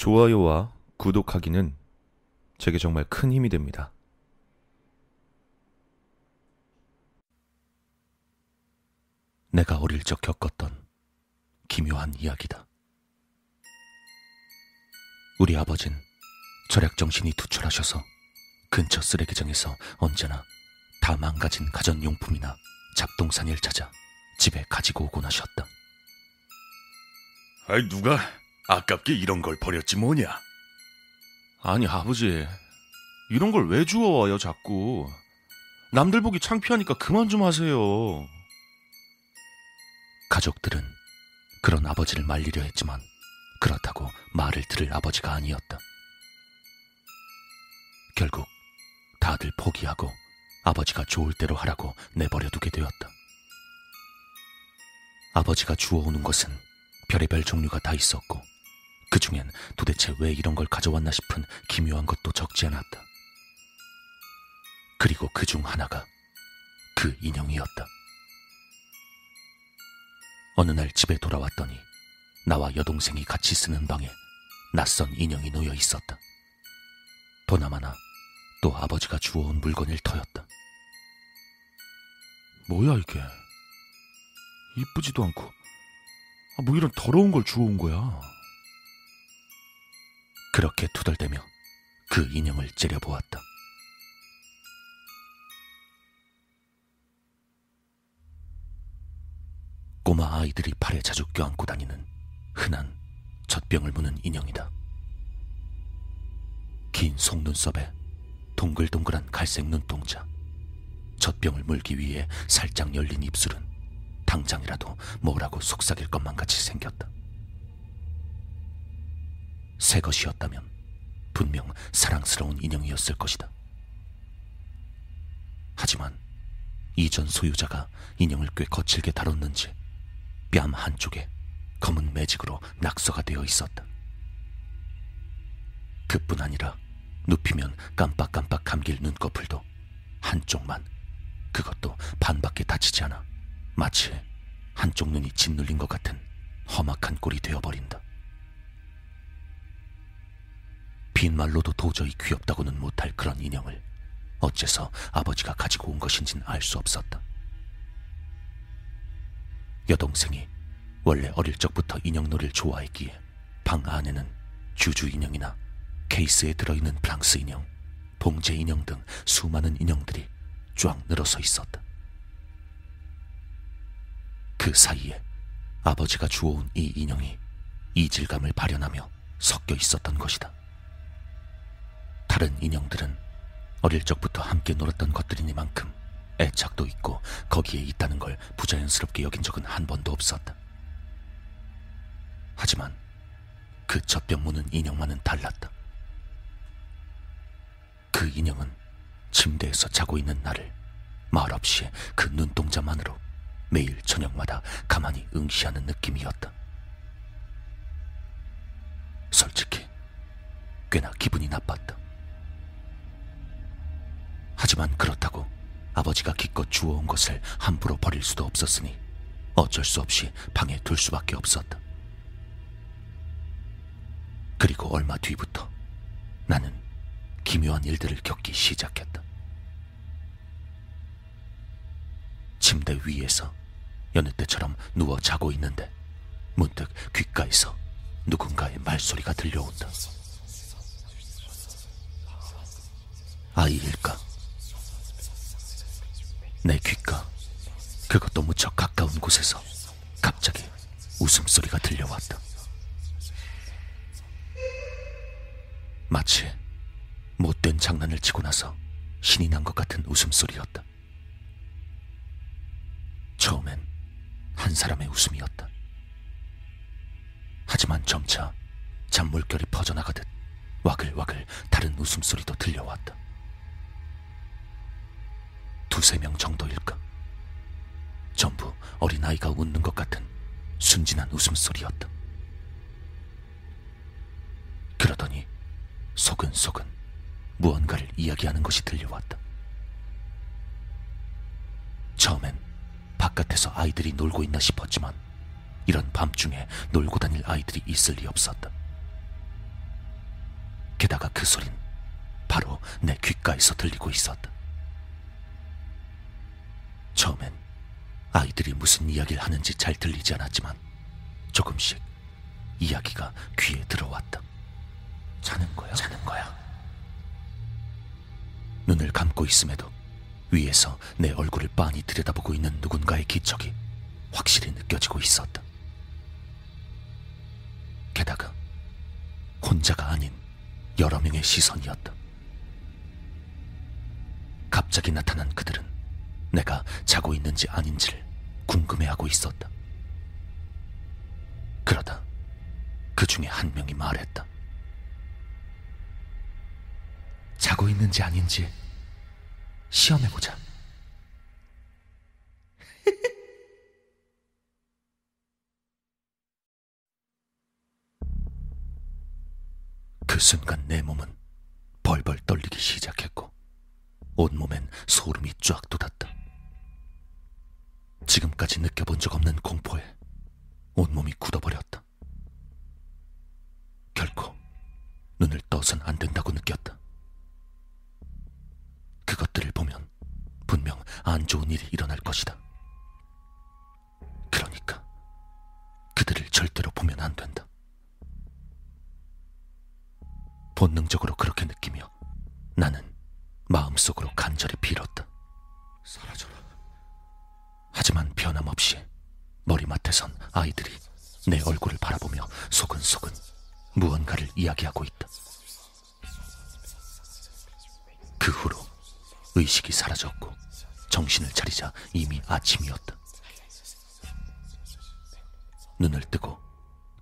좋아요와 구독하기는 제게 정말 큰 힘이 됩니다. 내가 어릴 적 겪었던 기묘한 이야기다. 우리 아버진 절약 정신이 투철하셔서 근처 쓰레기장에서 언제나 다 망가진 가전용품이나 잡동사니를 찾아 집에 가지고 오곤 하셨다. 아이 누가 아깝게 이런 걸 버렸지 뭐냐? 아니, 아버지. 이런 걸 왜 주워와요, 자꾸. 남들 보기 창피하니까 그만 좀 하세요. 가족들은 그런 아버지를 말리려 했지만 그렇다고 말을 들을 아버지가 아니었다. 결국 다들 포기하고 아버지가 좋을 대로 하라고 내버려 두게 되었다. 아버지가 주워오는 것은 별의별 종류가 다 있었고 그 중엔 도대체 왜 이런 걸 가져왔나 싶은 기묘한 것도 적지 않았다. 그리고 그 중 하나가 그 인형이었다. 어느 날 집에 돌아왔더니 나와 여동생이 같이 쓰는 방에 낯선 인형이 놓여 있었다. 보나마나 또 아버지가 주워온 물건일 터였다. 뭐야, 이게. 이쁘지도 않고. 아, 뭐 이런 더러운 걸 주워온 거야. 그렇게 투덜대며 그 인형을 째려보았다. 꼬마 아이들이 팔에 자주 껴안고 다니는 흔한 젖병을 무는 인형이다. 긴 속눈썹에 동글동글한 갈색 눈동자, 젖병을 물기 위해 살짝 열린 입술은 당장이라도 뭐라고 속삭일 것만 같이 생겼다. 새 것이었다면 분명 사랑스러운 인형이었을 것이다. 하지만 이전 소유자가 인형을 꽤 거칠게 다뤘는지 뺨 한쪽에 검은 매직으로 낙서가 되어 있었다. 그뿐 아니라 눕히면 깜빡깜빡 감길 눈꺼풀도 한쪽만 그것도 반밖에 다치지 않아 마치 한쪽 눈이 짓눌린 것 같은 험악한 꼴이 되어버린다. 빈말로도 도저히 귀엽다고는 못할 그런 인형을 어째서 아버지가 가지고 온 것인진 알 수 없었다. 여동생이 원래 어릴 적부터 인형놀이를 좋아했기에 방 안에는 주주 인형이나 케이스에 들어있는 프랑스 인형, 봉제 인형 등 수많은 인형들이 쫙 늘어서 있었다. 그 사이에 아버지가 주워온 이 인형이 이질감을 발현하며 섞여 있었던 것이다. 다른 인형들은 어릴 적부터 함께 놀았던 것들이니만큼 애착도 있고 거기에 있다는 걸 부자연스럽게 여긴 적은 한 번도 없었다. 하지만 그 젖병 무는 인형만은 달랐다. 그 인형은 침대에서 자고 있는 나를 말없이 그 눈동자만으로 매일 저녁마다 가만히 응시하는 느낌이었다. 솔직히 꽤나 기분이 나빴다. 하지만 그렇다고 아버지가 기껏 주워온 것을 함부로 버릴 수도 없었으니 어쩔 수 없이 방에 둘 수밖에 없었다. 그리고 얼마 뒤부터 나는 기묘한 일들을 겪기 시작했다. 침대 위에서 여느 때처럼 누워 자고 있는데 문득 귓가에서 누군가의 말소리가 들려온다. 아이일까? 내 귓가, 그것도 무척 가까운 곳에서 갑자기 웃음소리가 들려왔다. 마치 못된 장난을 치고 나서 신이 난 것 같은 웃음소리였다. 처음엔 한 사람의 웃음이었다. 하지만 점차 잔물결이 퍼져나가듯 와글와글 다른 웃음소리도 들려왔다. 두세 명 정도일까? 전부 어린아이가 웃는 것 같은 순진한 웃음소리였다. 그러더니 소근소근 무언가를 이야기하는 것이 들려왔다. 처음엔 바깥에서 아이들이 놀고 있나 싶었지만 이런 밤중에 놀고 다닐 아이들이 있을 리 없었다. 게다가 그 소린 바로 내 귓가에서 들리고 있었다. 처음엔 아이들이 무슨 이야기를 하는지 잘 들리지 않았지만 조금씩 이야기가 귀에 들어왔다. 자는 거야? 자는 거야. 눈을 감고 있음에도 위에서 내 얼굴을 빤히 들여다보고 있는 누군가의 기척이 확실히 느껴지고 있었다. 게다가 혼자가 아닌 여러 명의 시선이었다. 갑자기 나타난 그들은 내가 자고 있는지 아닌지를 궁금해하고 있었다. 그러다 그 중에 한 명이 말했다. 자고 있는지 아닌지 시험해보자. 그 순간 내 몸은 벌벌 떨리기 시작했고 온몸엔 소름이 쫙 돋았다. 지금까지 느껴본 적 없는 공포에 온몸이 굳어버렸다. 결코 눈을 떠선 안 된다고 느꼈다. 그것들을 보면 분명 안 좋은 일이 일어날 것이다. 그러니까 그들을 절대로 보면 안 된다. 본능적으로 그렇게 느끼며 나는 마음속으로 간절히 빌었다. 사라져라. 하지만 변함없이 머리맡에선 아이들이 내 얼굴을 바라보며 소근소근 무언가를 이야기하고 있다. 그 후로 의식이 사라졌고 정신을 차리자 이미 아침이었다. 눈을 뜨고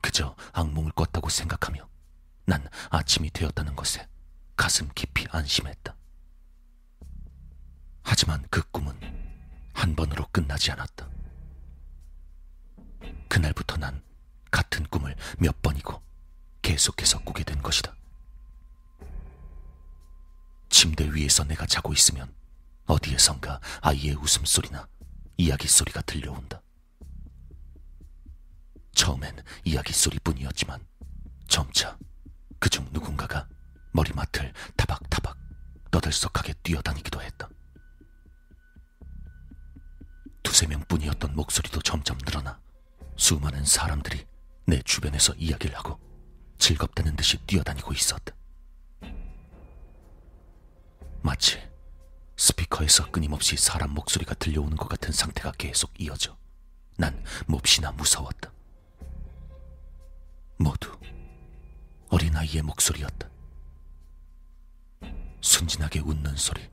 그저 악몽을 꿨다고 생각하며 난 아침이 되었다는 것에 가슴 깊이 안심했다. 하지만 그 꿈은 한 번으로 끝나지 않았다. 그날부터 난 같은 꿈을 몇 번이고 계속해서 꾸게 된 것이다. 침대 위에서 내가 자고 있으면 어디에선가 아이의 웃음소리나 이야기 소리가 들려온다. 처음엔 이야기 소리뿐이었지만 점차 그중 누군가가 머리맡을 타박타박 떠들썩하게 뛰어다니기도 했다. 두세 명뿐이었던 목소리도 점점 늘어나 수많은 사람들이 내 주변에서 이야기를 하고 즐겁다는 듯이 뛰어다니고 있었다. 마치 스피커에서 끊임없이 사람 목소리가 들려오는 것 같은 상태가 계속 이어져 난 몹시나 무서웠다. 모두 어린아이의 목소리였다. 순진하게 웃는 소리,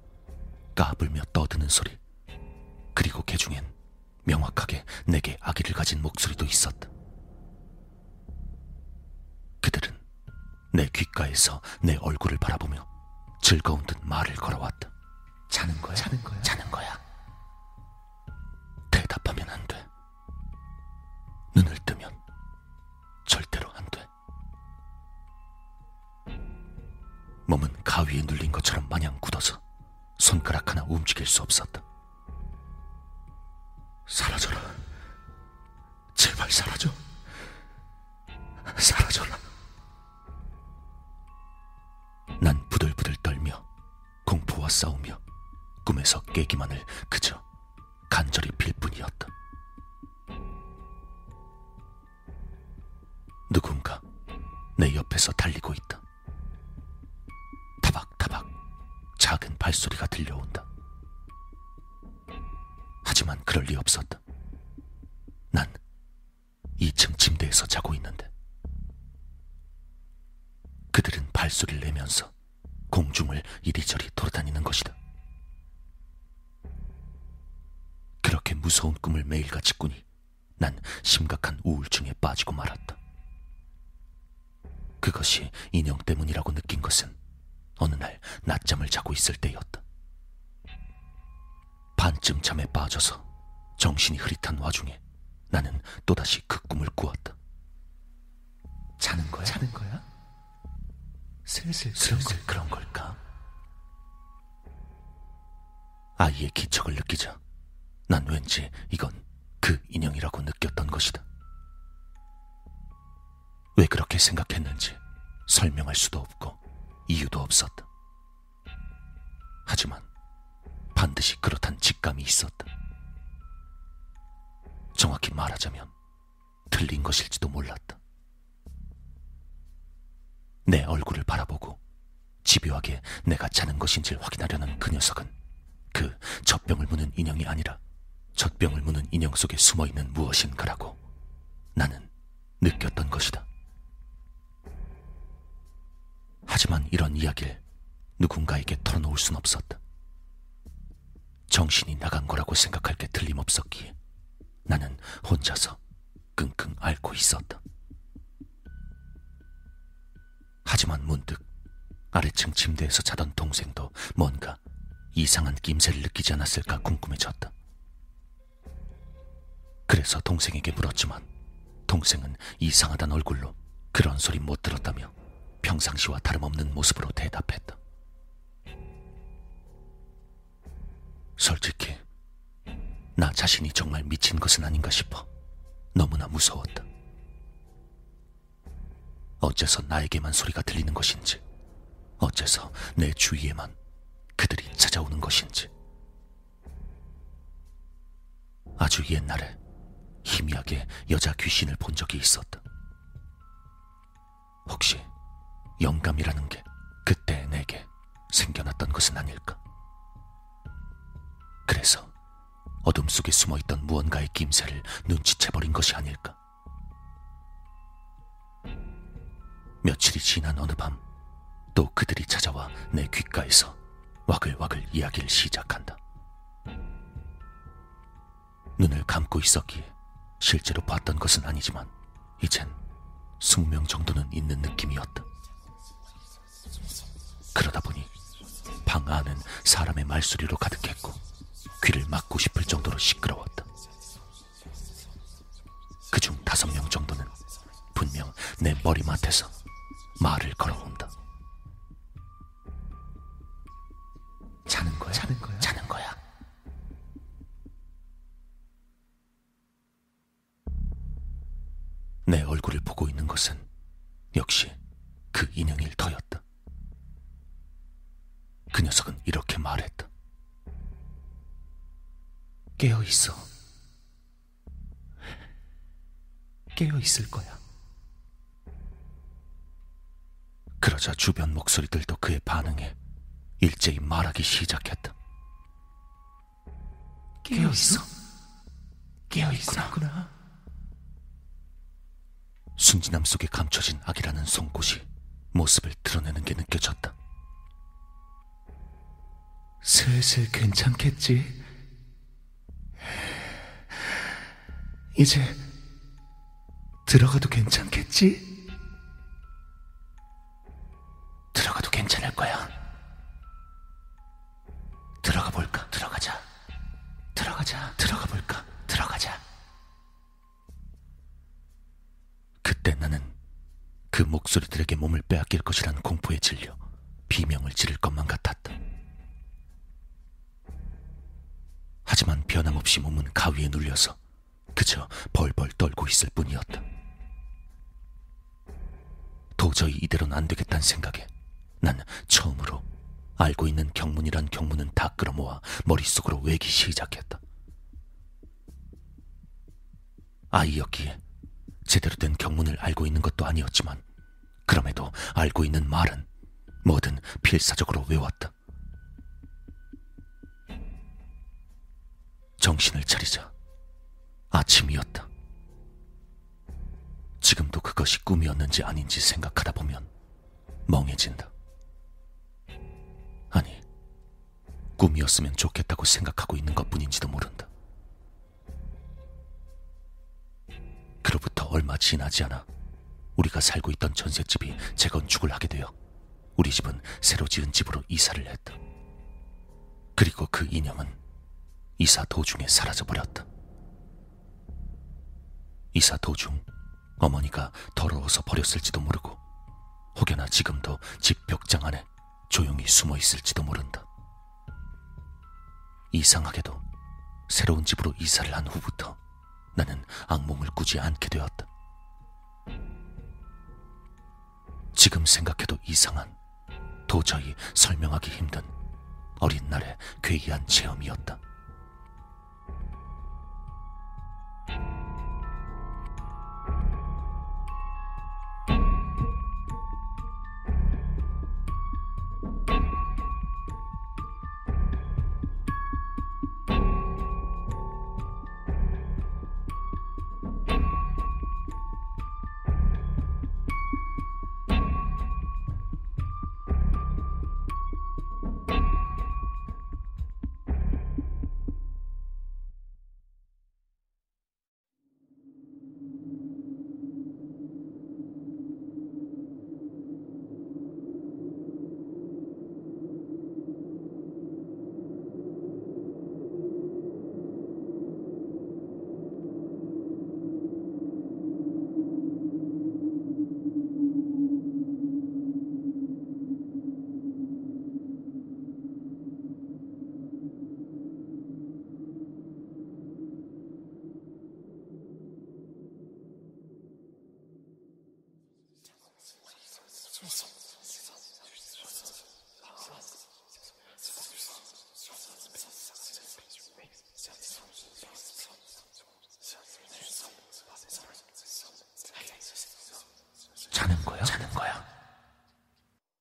까불며 떠드는 소리, 그리고 개 중엔 명확하게 내게 아기를 가진 목소리도 있었다. 그들은 내 귓가에서 내 얼굴을 바라보며 즐거운 듯 말을 걸어왔다. 자는 거야? 자는 거야? 자는 거야. 대답하면 안 돼. 눈을 뜨면 절대로 안 돼. 몸은 가위에 눌린 것처럼 마냥 굳어서 손가락 하나 움직일 수 없었다. 사라져라. 제발 사라져. 난 부들부들 떨며 공포와 싸우며 꿈에서 깨기만을 그저 간절히 빌 뿐이었다. 누군가 내 옆에서 달리고 있다. 타박타박 작은 발소리가 들려온다. 하지만 그럴 리 없었다. 난 2층 침대에서 자고 있는데 그들은 발소리를 내면서 공중을 이리저리 돌아다니는 것이다. 그렇게 무서운 꿈을 매일같이 꾸니 난 심각한 우울증에 빠지고 말았다. 그것이 인형 때문이라고 느낀 것은 어느 날 낮잠을 자고 있을 때였다. 반쯤 잠에 빠져서 정신이 흐릿한 와중에 나는 또다시 그 꿈을 꾸었다. 자는 거야? 자는 거야? 슬슬, 슬슬 그런 걸까? 아이의 기척을 느끼자 난 왠지 이건 그 인형이라고 느꼈던 것이다. 왜 그렇게 생각했는지 설명할 수도 없고 이유도 없었다. 하지만 반드시 그렇단 직감이 있었다. 정확히 말하자면 틀린 것일지도 몰랐다. 내 얼굴을 바라보고 집요하게 내가 자는 것인지를 확인하려는 그 녀석은 그 젖병을 무는 인형이 아니라 젖병을 무는 인형 속에 숨어 있는 무엇인가라고 나는 느꼈던 것이다. 하지만 이런 이야기를 누군가에게 털어놓을 순 없었다. 정신이 나간 거라고 생각할 게 틀림없었기에 나는 혼자서 끙끙 앓고 있었다. 하지만 문득 아래층 침대에서 자던 동생도 뭔가 이상한 낌새를 느끼지 않았을까 궁금해졌다. 그래서 동생에게 물었지만 동생은 이상하단 얼굴로 그런 소리 못 들었다며 평상시와 다름없는 모습으로 대답했다. 솔직히 나 자신이 정말 미친 것은 아닌가 싶어 너무나 무서웠다. 어째서 나에게만 소리가 들리는 것인지, 어째서 내 주위에만 그들이 찾아오는 것인지. 아주 옛날에 희미하게 여자 귀신을 본 적이 있었다. 혹시 영감이라는 게 그때 내게 생겨났던 것은 아닐까? 그래서 어둠 속에 숨어 있던 무언가의 낌새를 눈치채버린 것이 아닐까? 며칠이 지난 어느 밤, 또 그들이 찾아와 내 귓가에서 와글와글 이야기를 시작한다. 눈을 감고 있었기에 실제로 봤던 것은 아니지만, 이젠 스무 명 정도는 있는 느낌이었다. 그러다 보니 방 안은 사람의 말소리로 가득했고, 귀를 막고 싶을 정도로 시끄러웠다. 그중 다섯 명 정도는 분명 내 머리맡에서 말을 걸어온다. 자는 거야? 자는 거야? 자는 거야. 내 얼굴을 보고 있는 것은 역시 그 인형일 터였다. 그 녀석은 이렇게 말했다. 깨어 있어. 깨어 있을 거야. 그러자 주변 목소리들도 그의 반응에 일제히 말하기 시작했다. 깨어 있어. 깨어 있구나. 순진함 속에 감춰진 악이라는 송곳이 모습을 드러내는 게 느껴졌다. 슬슬 괜찮겠지? 이제 들어가도 괜찮겠지? 그때 나는 그 목소리들에게 몸을 빼앗길 것이라는 공포에 질려 비명을 지를 것만 같았다. 하지만 변함없이 몸은 가위에 눌려서 그저 벌벌 떨고 있을 뿐이었다. 도저히 이대로는 안 되겠다는 생각에 난 처음으로 알고 있는 경문이란 경문은 다 끌어모아 머릿속으로 외기 시작했다. 아이였기에 제대로 된 경문을 알고 있는 것도 아니었지만 그럼에도 알고 있는 말은 뭐든 필사적으로 외웠다. 정신을 차리자 아침이었다. 지금도 그것이 꿈이었는지 아닌지 생각하다 보면 멍해진다. 아니, 꿈이었으면 좋겠다고 생각하고 있는 것 뿐인지도 모른다. 그로부터 얼마 지나지 않아 우리가 살고 있던 전셋집이 재건축을 하게 되어 우리 집은 새로 지은 집으로 이사를 했다. 그리고 그 인형은 이사 도중에 사라져버렸다. 이사 도중 어머니가 더러워서 버렸을지도 모르고 혹여나 지금도 집 벽장 안에 조용히 숨어 있을지도 모른다. 이상하게도 새로운 집으로 이사를 한 후부터 나는 악몽을 꾸지 않게 되었다. 지금 생각해도 이상한 도저히 설명하기 힘든 어린 날의 괴이한 체험이었다.